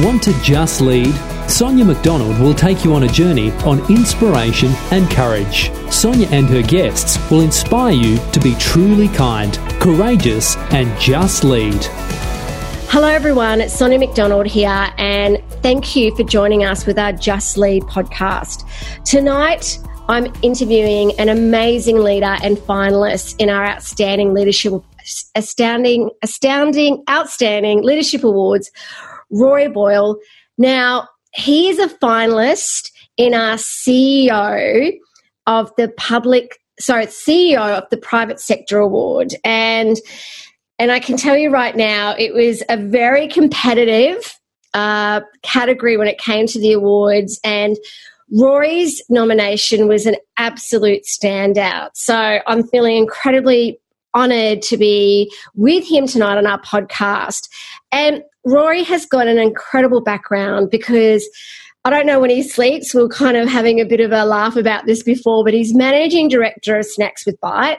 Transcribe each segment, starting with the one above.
Want to just lead? Sonia McDonald will take you on a journey on inspiration and courage. Sonia and her guests will inspire you to be truly kind, courageous, and just lead. Hello, everyone. It's Sonia McDonald here, and thank you for joining us with our Just Lead podcast. Tonight, I'm interviewing an amazing leader and finalist in our outstanding leadership, astounding, astounding, outstanding leadership awards, Rory Boyle. Now, he is a finalist in our CEO of the public, sorry, CEO of the private sector award. And and I can tell you right now, it was a very competitive uh, category when it came to the awards. And Rory's nomination was an absolute standout. So I'm feeling incredibly honored to be with him tonight on our podcast. And Rory has got an incredible background because I don't know when he sleeps. We are kind of having a bit of a laugh about this before, but he's managing director of Snacks with Bite.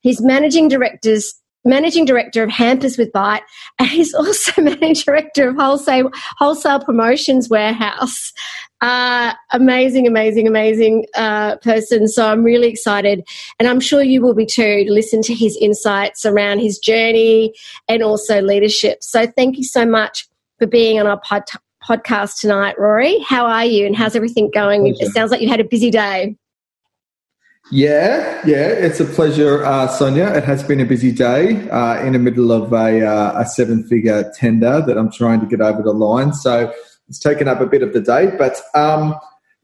He's managing directors managing director of Hampers with Bite, and he's also managing director of Wholesale Wholesale Promotions Warehouse. Uh, amazing, amazing, amazing uh, person. So I'm really excited, and I'm sure you will be too, to listen to his insights around his journey and also leadership. So thank you so much for being on our pod- podcast tonight, Rory. How are you, and how's everything going? It sounds like you had a busy day. Yeah, yeah, it's a pleasure, uh, Sonia. It has been a busy day uh, in the middle of a, uh, a seven figure tender that I'm trying to get over the line. So it's taken up a bit of the day. But um,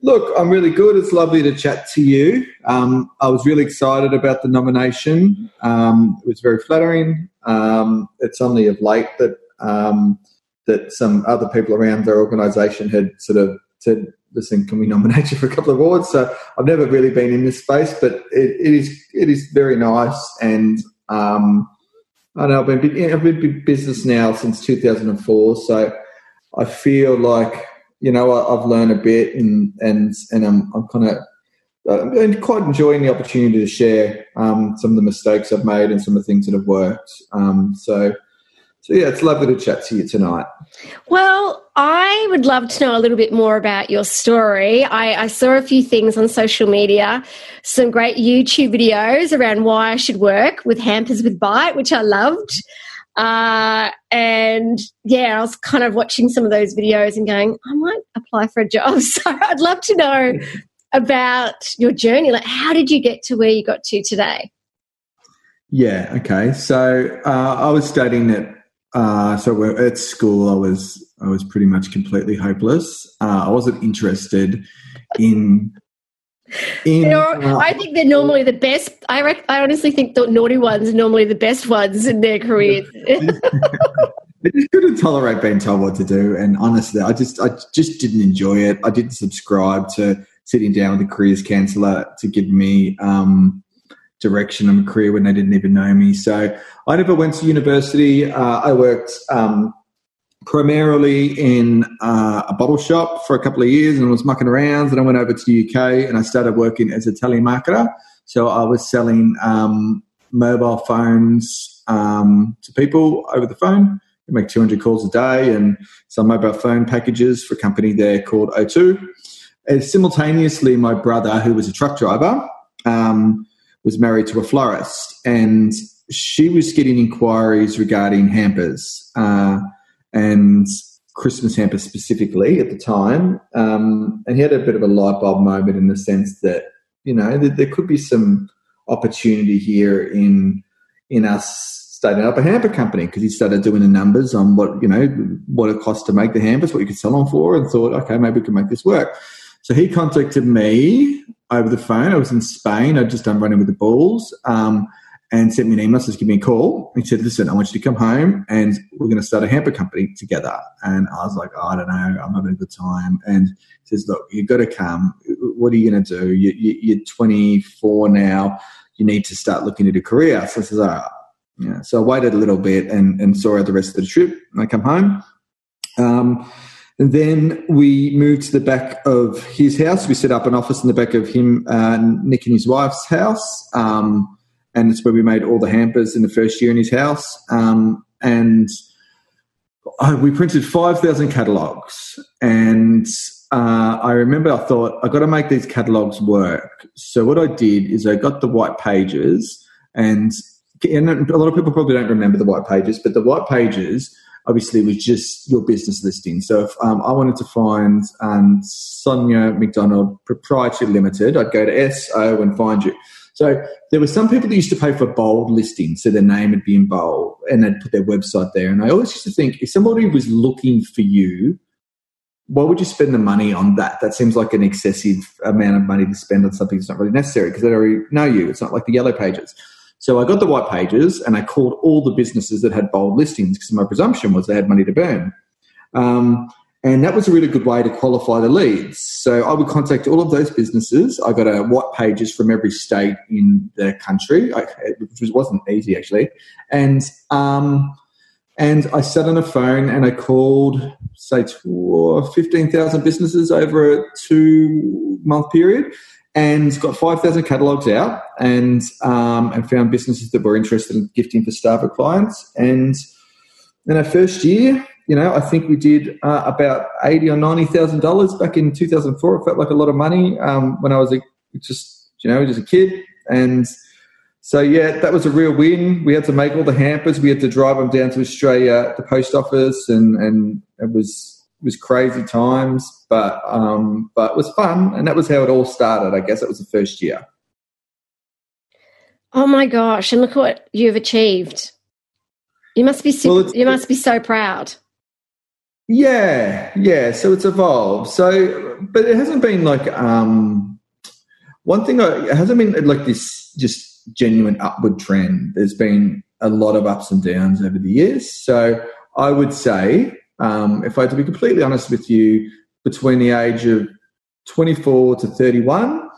look, I'm really good. It's lovely to chat to you. Um, I was really excited about the nomination. Um, it was very flattering. Um, it's only of late that um, that some other people around their organisation had sort of said, "Listen, can we nominate you for a couple of awards?" So I've never really been in this space, but it, it is it is very nice and. Um, I know I've been, I've been in business now since 2004, so I feel like you know I, have learned a bit and and and I'm I'm kind of I'm quite enjoying the opportunity to share um, some of the mistakes I've made and some of the things that have worked. Um, so. So yeah, it's lovely to chat to you tonight. Well, I would love to know a little bit more about your story. I, I, saw a few things on social media, some great YouTube videos around why I should work with Hampers with Bite, which I loved. Uh, and yeah, I was kind of watching some of those videos and going, I might apply for a job. So I'd love to know about your journey. Like, how did you get to where you got to today? Yeah. Okay. So uh, I was studying at uh, so at school. I was I was pretty much completely hopeless. Uh, I wasn't interested in in, uh, I think they're normally the best. I rec- I honestly think the naughty ones are normally the best ones in their careers. I just couldn't tolerate being told what to do, and honestly, I just I just didn't enjoy it. I didn't subscribe to sitting down with a careers counsellor to give me um, direction on a career when they didn't even know me. So I never went to university. Uh, I worked um, primarily in uh, a bottle shop for a couple of years and was mucking around. And I went over to the UK and I started working as a telemarketer. So I was selling um, mobile phones um, to people over the phone. I make 200 calls a day and some mobile phone packages for a company there called O2. And simultaneously, my brother, who was a truck driver, um, was married to a florist and she was getting inquiries regarding hampers. Uh, and Christmas hamper specifically at the time. Um, and he had a bit of a light bulb moment in the sense that, you know, there, there could be some opportunity here in in us starting up a hamper company because he started doing the numbers on what, you know, what it costs to make the hampers, what you could sell them for, and thought, okay, maybe we can make this work. So he contacted me over the phone. I was in Spain. I'd just done running with the bulls. Um, and sent me an email, says, give me a call. He said, listen, I want you to come home and we're going to start a hamper company together. And I was like, oh, I don't know, I'm having a good time. And he says, look, you've got to come. What are you going to do? You, you, you're 24 now. You need to start looking at a career. So I says, oh. yeah. So I waited a little bit and, and saw out the rest of the trip. And I come home. Um, and then we moved to the back of his house. We set up an office in the back of him, uh, Nick and his wife's house. Um, and it's where we made all the hampers in the first year in his house. Um, and we printed 5,000 catalogs. And uh, I remember I thought, I've got to make these catalogs work. So what I did is I got the white pages, and, and a lot of people probably don't remember the white pages, but the white pages obviously was just your business listing. So if um, I wanted to find um, Sonia McDonald Proprietary Limited, I'd go to SO and find you. So there were some people that used to pay for bold listings, so their name would be in bold, and they'd put their website there. And I always used to think, if somebody was looking for you, why would you spend the money on that? That seems like an excessive amount of money to spend on something that's not really necessary because they already know you. It's not like the yellow pages. So I got the white pages and I called all the businesses that had bold listings because my presumption was they had money to burn. Um, and that was a really good way to qualify the leads. So I would contact all of those businesses. I got a white pages from every state in the country, which wasn't easy actually. And um, and I sat on a phone and I called, say, 15,000 businesses over a two month period and got 5,000 catalogs out and, um, and found businesses that were interested in gifting for Starboard clients. And in our first year, you know, I think we did uh, about eighty or ninety thousand dollars back in two thousand four. It felt like a lot of money um, when I was a, just you know just a kid, and so yeah, that was a real win. We had to make all the hampers. We had to drive them down to Australia, at the post office, and and it was it was crazy times, but um, but it was fun, and that was how it all started. I guess it was the first year. Oh my gosh! And look what you've achieved. You must be super, well, you must be so proud. Yeah, yeah. So it's evolved. So, but it hasn't been like um, one thing. I, it hasn't been like this just genuine upward trend. There's been a lot of ups and downs over the years. So I would say, um, if I had to be completely honest with you, between the age of 24 to 31,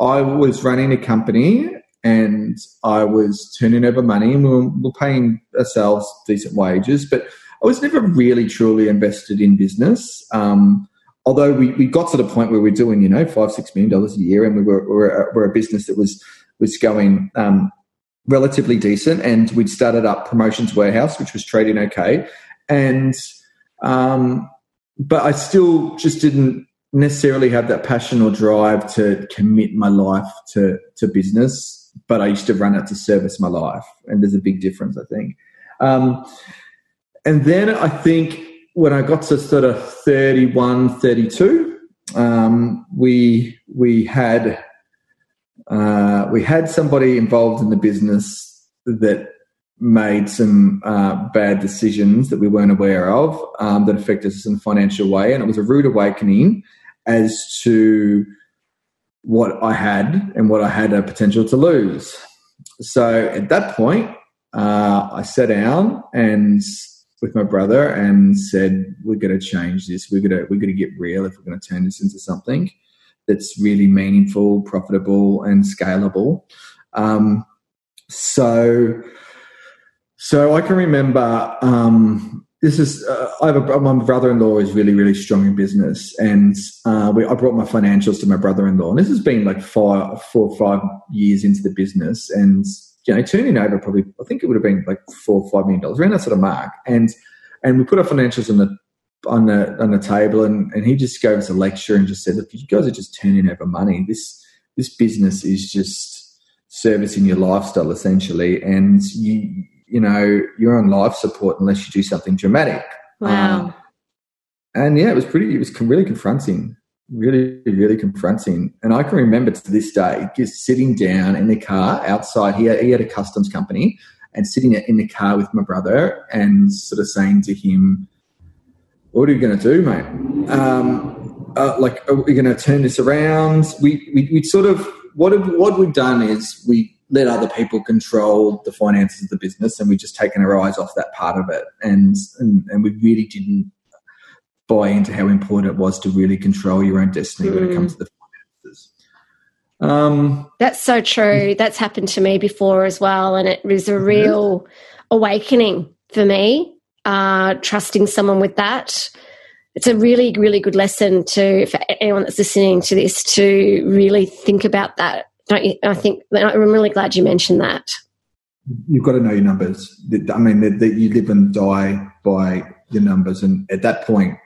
I was running a company and I was turning over money and we were, we were paying ourselves decent wages, but I was never really truly invested in business. Um, although we, we got to the point where we are doing, you know, five, six million dollars a year and we were, were, were a business that was, was going, um, relatively decent. And we'd started up Promotions Warehouse, which was trading okay. And, um, but I still just didn't necessarily have that passion or drive to commit my life to, to business. But I used to run it to service my life. And there's a big difference, I think. Um, and then I think when I got to sort of 31, 32, um, we we had uh, we had somebody involved in the business that made some uh, bad decisions that we weren't aware of um, that affected us in a financial way, and it was a rude awakening as to what I had and what I had a potential to lose. So at that point, uh, I sat down and with my brother and said, "We're going to change this. We're going to we're going to get real if we're going to turn this into something that's really meaningful, profitable, and scalable." Um, so, so I can remember. Um, this is uh, I have a, my brother-in-law is really really strong in business, and uh, we, I brought my financials to my brother-in-law, and this has been like five, four or five years into the business, and you know, turning over probably, I think it would have been like four or five million dollars, around that sort of mark. And and we put our financials on the on the on the table, and, and he just gave us a lecture and just said, "Look, you guys are just turning over money. This this business is just servicing your lifestyle essentially, and you you know you're on life support unless you do something dramatic." Wow. Um, and yeah, it was pretty. It was really confronting really, really confronting. And I can remember to this day just sitting down in the car outside. He had, he had a customs company and sitting in the car with my brother and sort of saying to him, What are you going to do, mate? Um, uh, like, are we going to turn this around? We, we, we sort of, what, have, what we've done is we let other people control the finances of the business and we've just taken our eyes off that part of it. And, and, and we really didn't buy into how important it was to really control your own destiny mm. when it comes to the finances. Um, That's so true. That's happened to me before as well, and it was a real awakening for me. Uh, trusting someone with that, it's a really, really good lesson to for anyone that's listening to this to really think about that. Don't you? I think I'm really glad you mentioned that. You've got to know your numbers. I mean, that you live and die by your numbers. And at that point,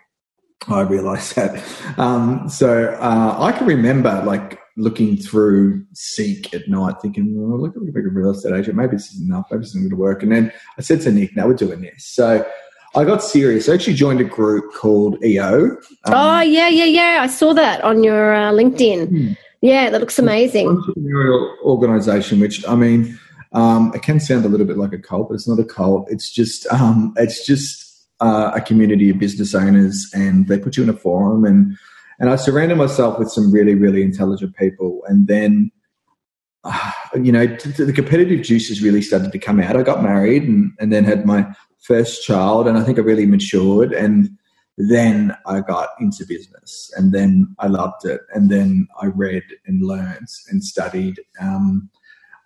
I realized that. Um, so uh, I can remember like looking through Seek at night, thinking, well, look at a real estate agent. Maybe this is enough. Maybe this isn't going to work. And then I said to Nick, "Now we're doing this." So I got serious. I actually joined a group called EO. Um, oh yeah, yeah, yeah. I saw that on your uh, LinkedIn. Hmm. Yeah, that looks amazing. Entrepreneurial organization, which I mean, um, it can sound a little bit like a cult, but it's not a cult. It's just, um, it's just uh, a community of business owners, and they put you in a forum, and and I surrounded myself with some really, really intelligent people, and then. Uh, you know, t- t- the competitive juices really started to come out. I got married and, and then had my first child, and I think I really matured. And then I got into business, and then I loved it. And then I read and learned and studied. Um,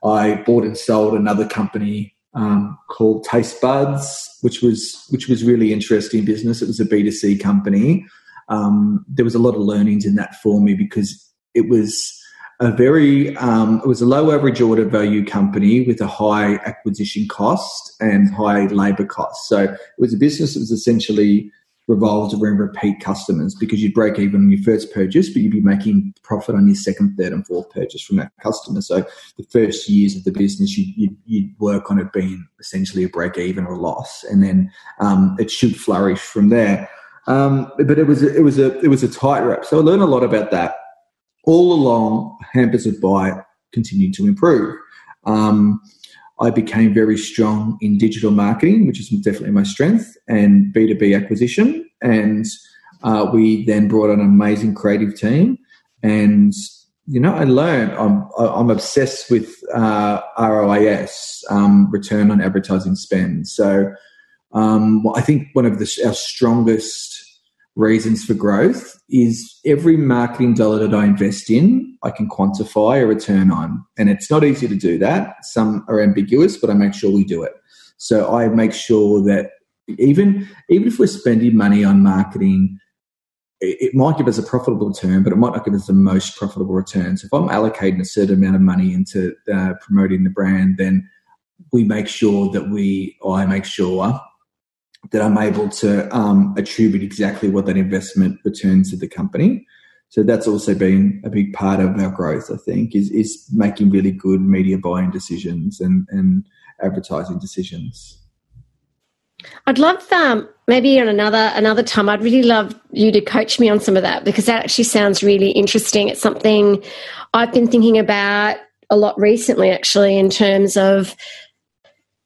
I bought and sold another company um, called Taste Buds, which was which was really interesting business. It was a B two C company. Um, there was a lot of learnings in that for me because it was a very um, it was a low average order value company with a high acquisition cost and high labor cost. So it was a business that was essentially revolved around repeat customers because you'd break even on your first purchase, but you'd be making profit on your second, third, and fourth purchase from that customer. So the first years of the business, you'd, you'd, you'd work on it being essentially a break even or loss, and then um, it should flourish from there. Um, but it was it was a it was a tightrope. So I learned a lot about that. All along, Hampers with Bite continued to improve. Um, I became very strong in digital marketing, which is definitely my strength, and B2B acquisition. And uh, we then brought on an amazing creative team. And, you know, I learned I'm, I'm obsessed with uh, ROAS, um, return on advertising spend. So um, I think one of the, our strongest reasons for growth is every marketing dollar that I invest in, I can quantify a return on. And it's not easy to do that. Some are ambiguous, but I make sure we do it. So I make sure that even even if we're spending money on marketing, it, might give us a profitable return, but it might not give us the most profitable return. So if I'm allocating a certain amount of money into uh, promoting the brand, then we make sure that we, I make sure that I'm able to um, attribute exactly what that investment returns to the company. So that's also been a big part of our growth, I think, is, is making really good media buying decisions and, and advertising decisions. I'd love um, maybe on another another time. I'd really love you to coach me on some of that because that actually sounds really interesting. It's something I've been thinking about a lot recently, actually, in terms of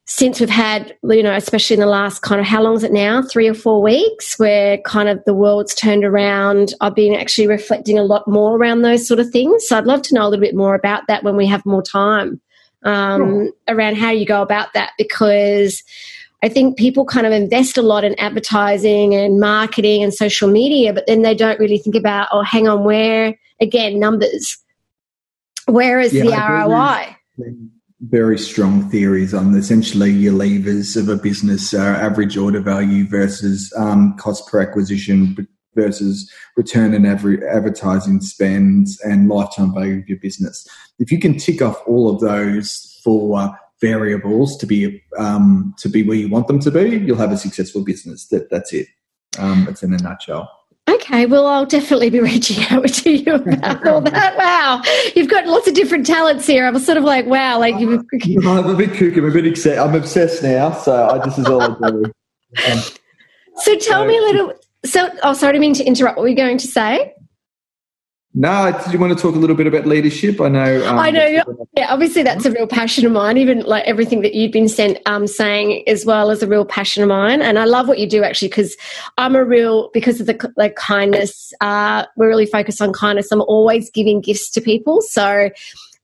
since we've had, you know, especially in the last kind of how long is it now? Three or four weeks, where kind of the world's turned around. I've been actually reflecting a lot more around those sort of things. So I'd love to know a little bit more about that when we have more time um, around how you go about that because I think people kind of invest a lot in advertising and marketing and social media, but then they don't really think about, oh, hang on, where, again, numbers. Where is yeah, the ROI? Very strong theories on essentially your levers of a business uh, average order value versus um, cost per acquisition versus return every advertising spends and lifetime value of your business. If you can tick off all of those four variables to be um, to be where you want them to be, you'll have a successful business. That that's it. Um, it's in a nutshell. Okay, well, I'll definitely be reaching out to you about all that. Wow, you've got lots of different talents here. I was sort of like, wow, like you. I'm a bit kooky. I'm a bit excited. I'm obsessed now, so I, this is all I do. Um, so tell so, me a little. So, oh, sorry, to mean to interrupt. What were you going to say? No, did you want to talk a little bit about leadership? I know. Um, I know. Yeah, obviously that's a real passion of mine. Even like everything that you've been sent, um, saying as well is a real passion of mine. And I love what you do actually because I'm a real because of the like kindness. Uh, we're really focused on kindness. I'm always giving gifts to people, so.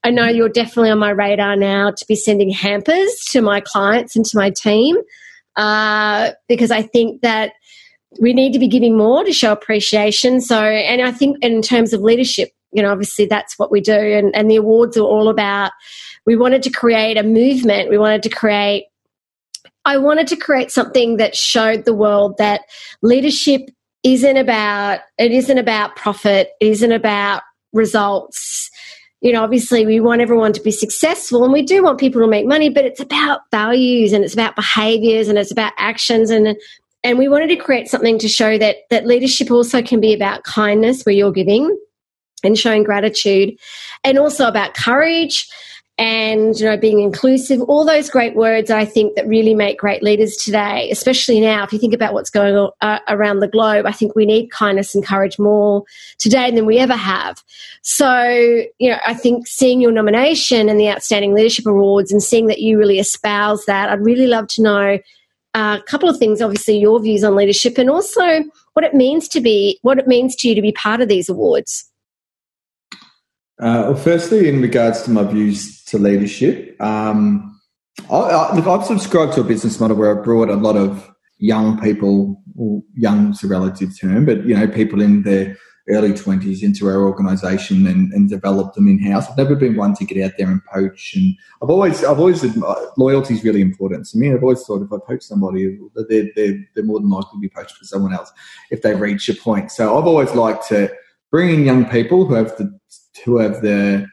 I know you're definitely on my radar now to be sending hampers to my clients and to my team uh, because I think that we need to be giving more to show appreciation. So, and I think in terms of leadership, you know, obviously that's what we do. And, and the awards are all about, we wanted to create a movement. We wanted to create, I wanted to create something that showed the world that leadership isn't about, it isn't about profit. It isn't about results. You know, obviously we want everyone to be successful and we do want people to make money, but it's about values and it's about behaviors and it's about actions and and we wanted to create something to show that that leadership also can be about kindness where you're giving and showing gratitude and also about courage and you know being inclusive. All those great words i think that really make great leaders today especially now. If you think about what's going on uh, around the globe i think we need kindness and courage more today than we ever have. So you know i think seeing your nomination and the outstanding leadership awards and seeing that you really espouse that i'd really love to know a couple of things obviously your views on leadership and also what it means to be what it means to you to be part of these awards. Uh, well, firstly, in regards to my views to leadership, um, I, I, look, I've subscribed to a business model where I've brought a lot of young people, well, young is a relative term, but you know, people in their early twenties into our organisation and, and develop them in house. I've never been one to get out there and poach, and I've always, I've always loyalty is really important to me. I've always thought if I poach somebody, they're, they're, they're more than likely to be poached for someone else if they reach a point. So I've always liked to bring in young people who have the who have the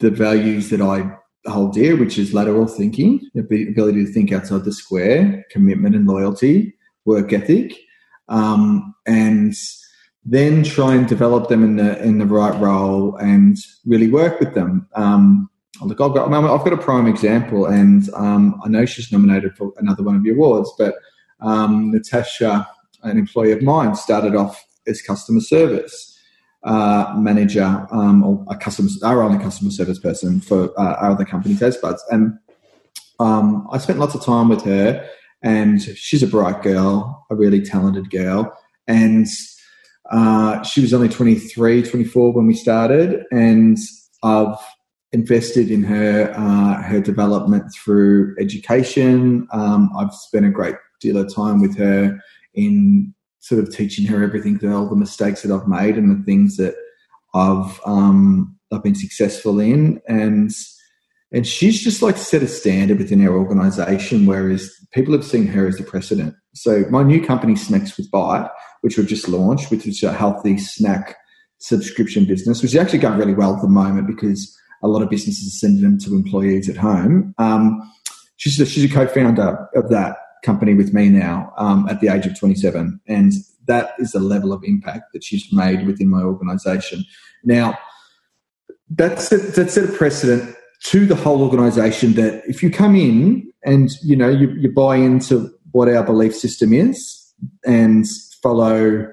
the values that I hold dear, which is lateral thinking, the ability to think outside the square, commitment and loyalty, work ethic, um, and then try and develop them in the in the right role and really work with them. Um, look, I've got I've got a prime example, and um, I know she's nominated for another one of the awards, but um, Natasha, an employee of mine, started off as customer service uh, manager um, or a customer, our only customer service person for uh, our other company, Taste Buds. And um, I spent lots of time with her, and she's a bright girl, a really talented girl. And uh, she was only 23, 24 when we started, and I've invested in her uh, her development through education. Um, I've spent a great deal of time with her in sort of teaching her everything, all the mistakes that I've made and the things that I've um, I've been successful in, and and she's just like set a standard within our organisation, whereas people have seen her as a precedent. So my new company, Snacks with Bite, which we've just launched, which is a healthy snack subscription business, which is actually going really well at the moment because a lot of businesses are sending them to employees at home. Um, she's a, she's a co-founder of that company with me now um, at the age of 27. And that is the level of impact that she's made within my organization. Now, that's a, that's set a precedent to the whole organization that if you come in and you know you, you buy into what our belief system is and follow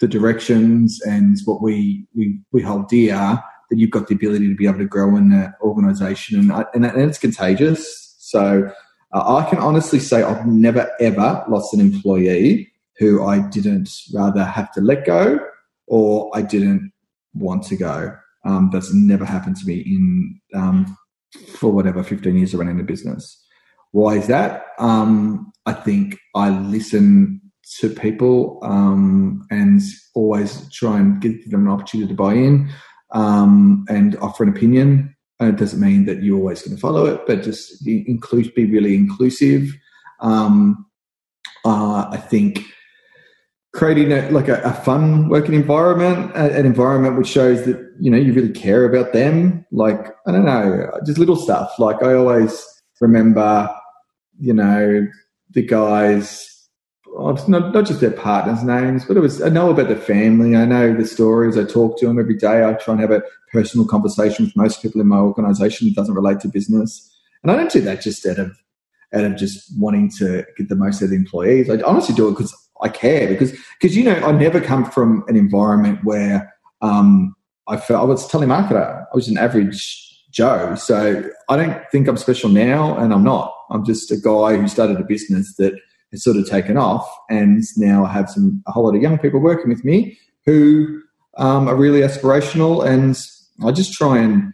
the directions and what we, we, we hold dear, that you've got the ability to be able to grow in that organization and, and, and it's contagious. So uh, I can honestly say I've never ever lost an employee who I didn't rather have to let go or I didn't want to go. Um, that's never happened to me in um, for whatever 15 years of running the business. Why is that? Um, I think I listen to people um, and always try and give them an opportunity to buy in um, and offer an opinion uh, it doesn't mean that you're always going to follow it, but just include, be really inclusive. Um, uh, I think creating a, like a, a, fun working environment, an environment which shows that you know you really care about them. Like I don't know, just little stuff. Like I always remember, you know, the guys not, not just their partners' names, but it was I know about the family. I know the stories. I talk to them every day. I try and have a personal conversation with most people in my organisation that doesn't relate to business, and I don't do that just out of out of just wanting to get the most out of the employees. I honestly do it because I care. Because because you know I never come from an environment where um, I felt I was a telemarketer. I was an average Joe, so I don't think I'm special now, and I'm not. I'm just a guy who started a business that has sort of taken off, and now I have some a whole lot of young people working with me who um, are really aspirational, and I just try and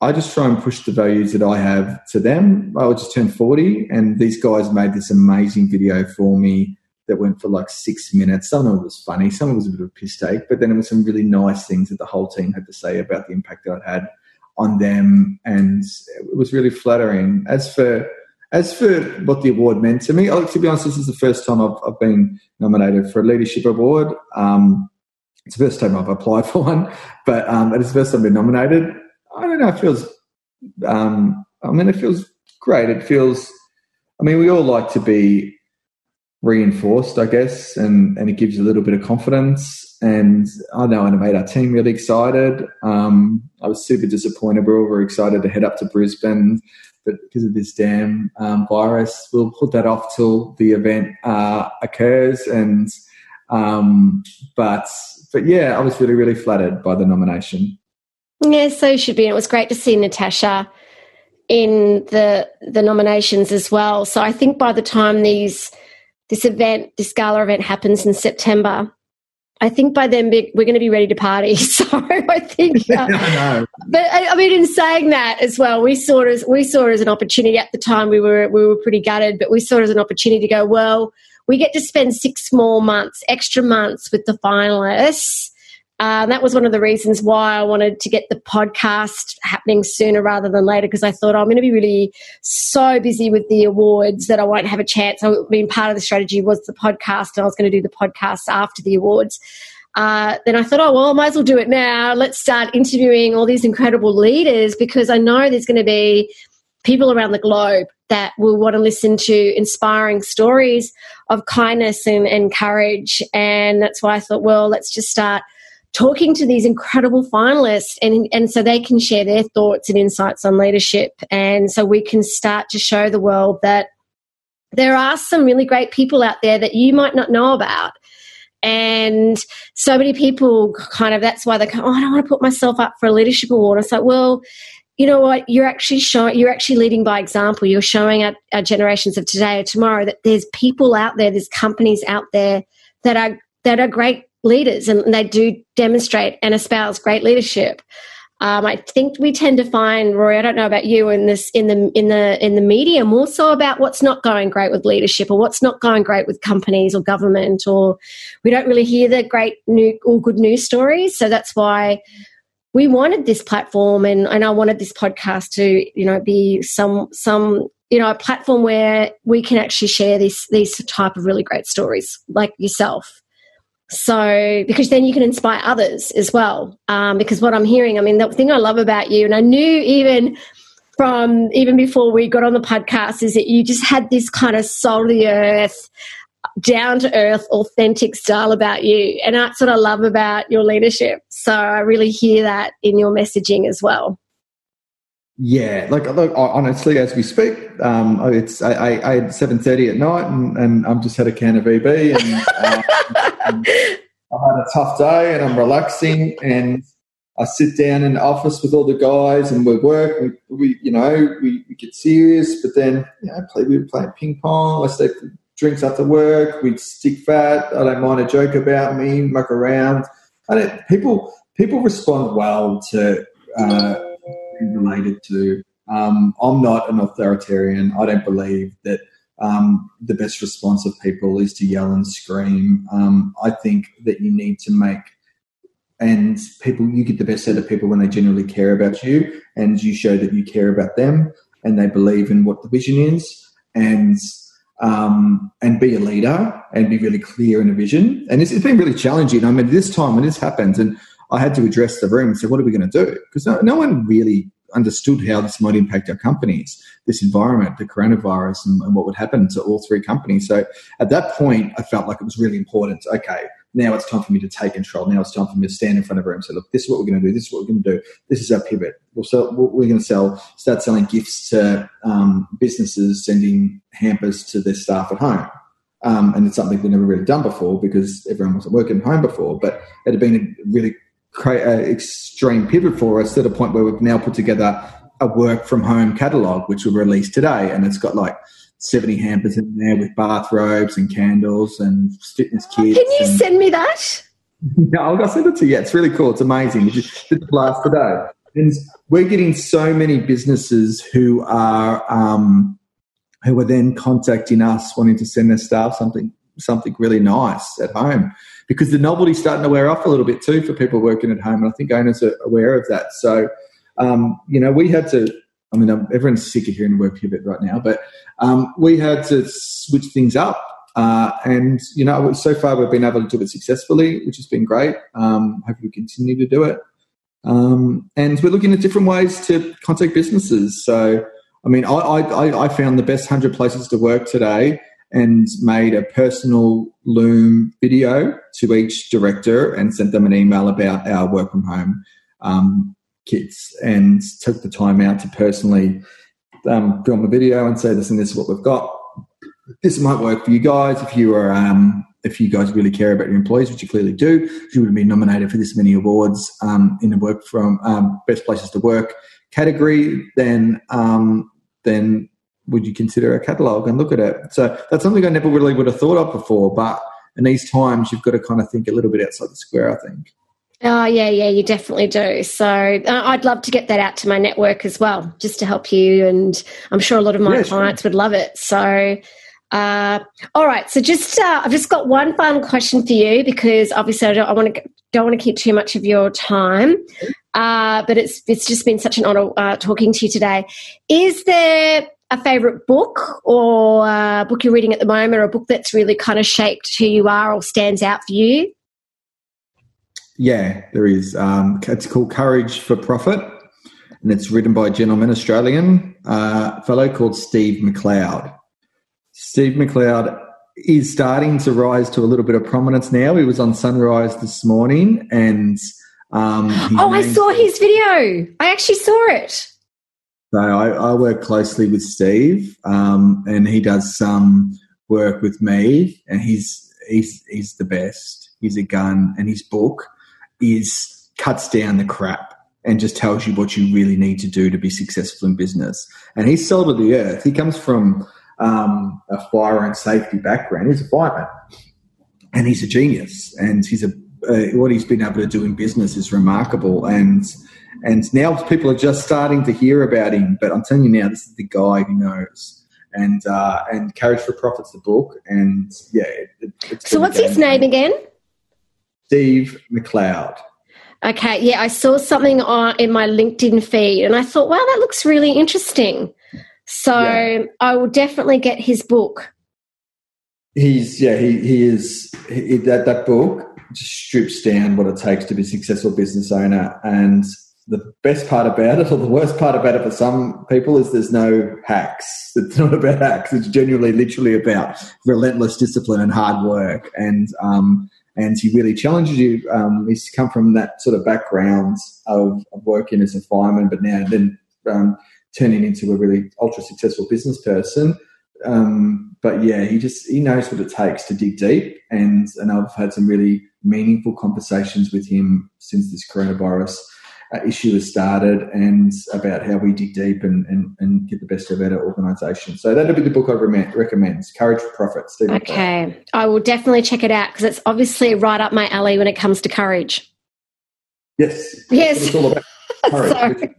I just try and push the values that I have to them. I just turned forty, and these guys made this amazing video for me that went for like six minutes. Some of it was funny, some of it was a bit of a piss take, but then it was some really nice things that the whole team had to say about the impact that I'd had on them, and it was really flattering. As for as for what the award meant to me, to be honest, this is the first time I've, I've been nominated for a leadership award. Um, it's the first time I've applied for one, but um, it's the first time I've been nominated. I don't know. It feels. Um, I mean, it feels great. It feels. I mean, we all like to be reinforced, I guess, and, and it gives you a little bit of confidence. And I know it made our team really excited. Um, I was super disappointed. We were all very excited to head up to Brisbane, but because of this damn um, virus, we'll put that off till the event uh, occurs. And um, but but yeah, I was really really flattered by the nomination. Yeah, so should be. And it was great to see Natasha in the the nominations as well. So I think by the time these this event, this gala event happens in September, I think by then we're going to be ready to party. So I think, uh, I but I, mean, in saying that as well, we saw it as we saw it as an opportunity. At the time, we were we were pretty gutted, but we saw it as an opportunity to go. Well, we get to spend six more months, extra months with the finalists um, that was one of the reasons why I wanted to get the podcast happening sooner rather than later because I thought oh, I'm going to be really so busy with the awards that I won't have a chance. I mean, part of the strategy was the podcast, and I was going to do the podcast after the awards. Uh, then I thought, oh, well, I might as well do it now. Let's start interviewing all these incredible leaders because I know there's going to be people around the globe that will want to listen to inspiring stories of kindness and, and courage. And that's why I thought, well, let's just start talking to these incredible finalists and, and so they can share their thoughts and insights on leadership. And so we can start to show the world that there are some really great people out there that you might not know about. And so many people kind of, that's why they go, oh, I don't want to put myself up for a leadership award. It's like, well, you know what? You're actually showing, you're actually leading by example. You're showing our, our generations of today or tomorrow that there's people out there, there's companies out there that are, that are great leaders and they do demonstrate and espouse great leadership. Um, I think we tend to find, Rory. I don't know about you in this in the in the in the media more so about what's not going great with leadership or what's not going great with companies or government, or we don't really hear the great new or good news stories. So that's why we wanted this platform, and, and I wanted this podcast to you know be some some you know a platform where we can actually share these these type of really great stories like yourself so, because then you can inspire others as well. Um, because what I'm hearing, I mean, the thing I love about you, and I knew even from even before we got on the podcast, is that you just had this kind of soul of the earth, down to earth, authentic style about you. And that's what I love about your leadership. So, I really hear that in your messaging as well. Yeah, like look, honestly, as we speak, um, it's I, I, I had seven thirty at night, and, and I'm just had a can of VB, and, uh, and I had a tough day, and I'm relaxing, and I sit down in the office with all the guys, and we work. We, we you know, we, we, get serious, but then you know, play we play ping pong. I stay drinks after work. We'd stick fat. I don't mind a joke about me, muck around. And people people respond well to. Uh, related to. Um, I'm not an authoritarian. I don't believe that um, the best response of people is to yell and scream. Um, I think that you need to make and people you get the best out of people when they genuinely care about you and you show that you care about them and they believe in what the vision is and um, and be a leader and be really clear in a vision. And it's, it's been really challenging. I mean, this time when this happens, and I had to address the room and say, what are we going to do? Because no, no, one really understood how this might impact our companies, this environment, the coronavirus, and, and, what would happen to all three companies. So at that point, I felt like it was really important. Okay, now it's time for me to take control. Now it's time for me to stand in front of her and say, look, this is what we're going to do. This is what we're going to do. This is our pivot. We'll sell, we're going to sell, start selling gifts to um, businesses, sending hampers to their staff at home. Um, and it's something we've never really done before because everyone wasn't working home before, but it had been a really create an extreme pivot for us to the point where we've now put together a work from home catalog, which we released today. And it's got like 70 hampers in there with bathrobes and candles and fitness kits. Can you and, send me that? No, I'll send it to you. Yeah, It's really cool. It's amazing. It's just the last today. And we're getting so many businesses who are um, who are then contacting us wanting to send their staff something something really nice at home because the novelty's starting to wear off a little bit too for people working at home. And I think owners are aware of that. So, um, you know, we had to, I mean, um, everyone's sick of hearing the word pivot right now, but um, we had to switch things up. Uh, and, you know, so far we've been able to do it successfully, which has been great. Um, hopefully we continue to do it. Um, and we're looking at different ways to contact businesses. So, I mean, I, I, I found the best 100 places to work today and made a personal Loom video to each director and sent them an email about our work from home um, kits and took the time out to personally um, film a video and say, listen, this is what we've got. This might work for you guys if you are um, if you guys really care about your employees, which you clearly do. You would have been nominated for this many awards um, in the work from um, best places to work category. Then um, then would you consider a catalogue and look at it? So that's something I never really would have thought of before. But in these times, you've got to kind of think a little bit outside the square. I think. Oh, yeah, yeah, you definitely do. So uh, I'd love to get that out to my network as well, just to help you. And I'm sure a lot of my yeah, clients sure. would love it. So, uh, all right. So just uh, I've just got one final question for you because obviously I don't, I want to don't want to keep too much of your time. Uh, but it's it's just been such an honor uh, talking to you today. Is there a favorite book or a book you're reading at the moment, or a book that's really kind of shaped who you are or stands out for you? Yeah, there is. Um, it's called Courage for Profit, and it's written by a gentleman, Australian uh, fellow called Steve McLeod. Steve McLeod is starting to rise to a little bit of prominence now. He was on Sunrise this morning, and um, oh, I saw his video. I actually saw it. I, I work closely with Steve, um, and he does some work with me, and he's he's he's the best. He's a gun, and his book is cuts down the crap and just tells you what you really need to do to be successful in business. And he's sold of the earth. He comes from um, a fire and safety background. He's a fireman, and he's a genius. And he's a uh, what he's been able to do in business is remarkable. And and now people are just starting to hear about him. But I'm telling you now, this is the guy who knows. And uh, and Courage for Profit's the book. And yeah, it, so what's his name again? Steve McLeod. Okay, yeah, I saw something on in my LinkedIn feed, and I thought, wow, that looks really interesting. So yeah. I will definitely get his book. He's yeah, he he is he, that that book just strips down what it takes to be a successful business owner, and the best part about it, or the worst part about it for some people, is there's no hacks. It's not about hacks. It's genuinely, literally about relentless discipline and hard work. And um, and he really challenges you. Um, he's come from that sort of background of, of working as a fireman, but now then um, turning into a really ultra successful business person. Um, but yeah, he just he knows what it takes to dig deep, and and I've had some really meaningful conversations with him since this coronavirus uh, issue has started and about how we dig deep and, and, and get the best of our organisation. So that'll be the book I recommend, Courage for Profit. Stephen okay. I will definitely check it out because it's obviously right up my alley when it comes to courage. Yes. Yes. It's all about courage.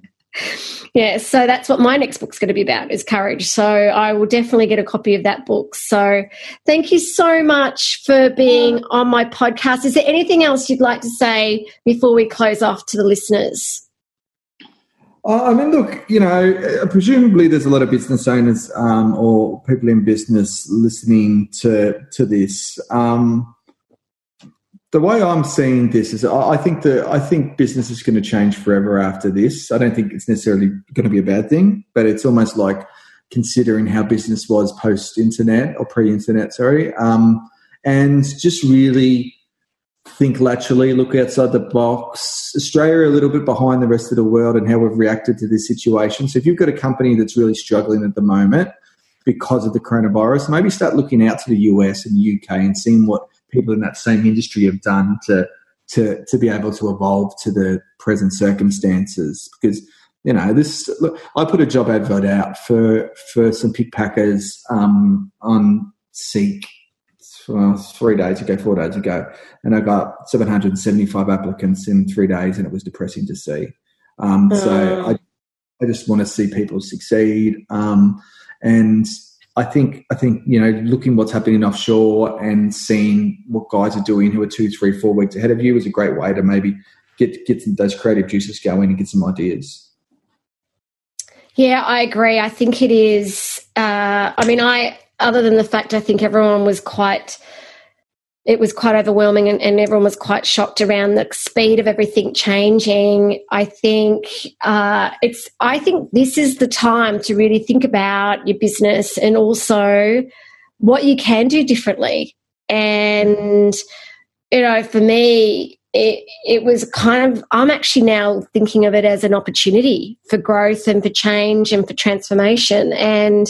Yeah, so that's what my next book's going to be about is courage. So I will definitely get a copy of that book. So thank you so much for being on my podcast. Is there anything else you'd like to say before we close off to the listeners? I mean, look, you know, presumably there's a lot of business owners um, or people in business listening to to this. Um, the way I'm seeing this is I think that I think business is going to change forever after this. I don't think it's necessarily going to be a bad thing, but it's almost like considering how business was post internet or pre internet, sorry, um, and just really think laterally, look outside the box. Australia a little bit behind the rest of the world and how we've reacted to this situation. So if you've got a company that's really struggling at the moment because of the coronavirus, maybe start looking out to the US and UK and seeing what people in that same industry have done to to to be able to evolve to the present circumstances because you know this look, i put a job advert out for for some pickpackers um, on seek well, three days ago four days ago and i got 775 applicants in three days and it was depressing to see um, so mm. i i just want to see people succeed um, and I think I think you know looking what's happening offshore and seeing what guys are doing who are two, three, four weeks ahead of you is a great way to maybe get get those creative juices going and get some ideas. Yeah, I agree. I think it is. Uh, I mean, I other than the fact I think everyone was quite it was quite overwhelming and, and, everyone was quite shocked around the speed of everything changing. I think uh, it's I think this is the time to really think about your business and also what you can do differently. And, you know, for me, it, it was kind of, I'm actually now thinking of it as an opportunity for growth and for change and for transformation. And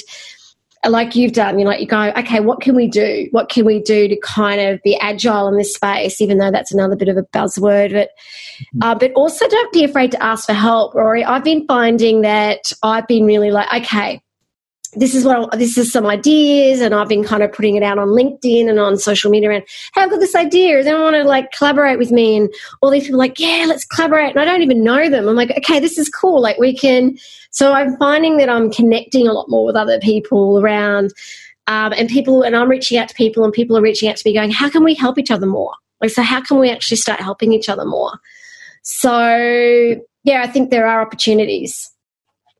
like you've done, you know, like you go, okay, what can we do? What can we do to kind of be agile in this space? Even though that's another bit of a buzzword, but mm-hmm. uh, but also don't be afraid to ask for help, Rory. I've been finding that I've been really like, okay, this is what I, this is some ideas and I've been kind of putting it out on LinkedIn and on social media I've got this idea is. They want to like collaborate with me and all these people like, yeah, let's collaborate. And I don't even know them. I'm like, okay, this is cool. Like we can. So I'm finding that I'm connecting a lot more with other people around um, and people, and I'm reaching out to people and people are reaching out to me going, how can we help each other more? Like, so how can we actually start helping each other more? So yeah, I think there are opportunities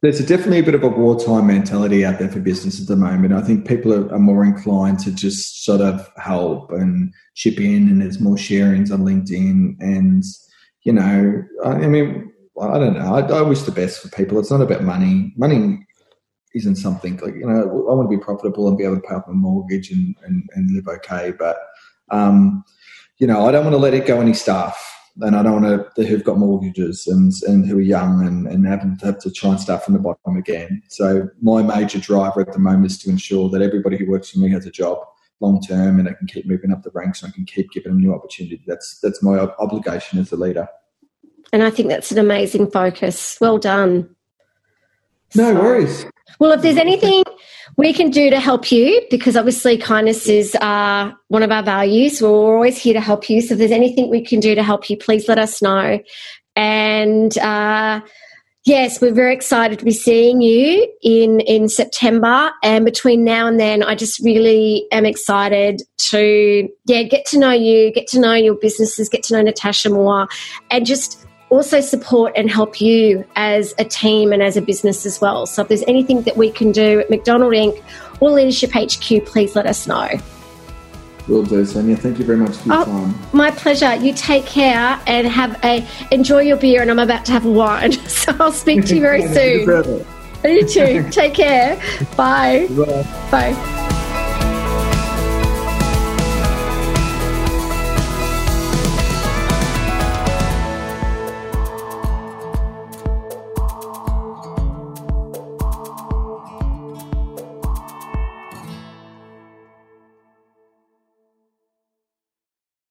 there's a definitely a bit of a wartime mentality out there for business at the moment. I think people are, are, more inclined to just sort of help and chip in, and there's more sharings on LinkedIn. And you know, I, I mean, I don't know. I, I, wish the best for people. It's not about money. Money isn't something like you know. I want to be profitable and be able to pay off my mortgage and and, and live okay. But um, you know, I don't want to let it go any staff and I don't want to who've got mortgages and and who are young and, and having to have to try and start from the bottom again. So my major driver at the moment is to ensure that everybody who works for me has a job long term and I can keep moving up the ranks and I can keep giving them new opportunities. That's that's my obligation as a leader. And I think that's an amazing focus. Well done. No so, worries. Well, if there's anything we can do to help you, because obviously kindness is uh, one of our values, we're always here to help you. So if there's anything we can do to help you, please let us know. And uh, yes, we're very excited to be seeing you in in September. And between now and then, I just really am excited to yeah get to know you, get to know your businesses, get to know Natasha more, and just also support and help you as a team and as a business as well. So if there's anything that we can do at McDonald Inc. or Leadership HQ, please let us know. Will do, Sonia. Thank you very much for your oh, time. My pleasure. You take care and have a enjoy your beer. And I'm about to have wine, so I'll speak to you very soon. you too. Take care. Bye. Bye. Bye.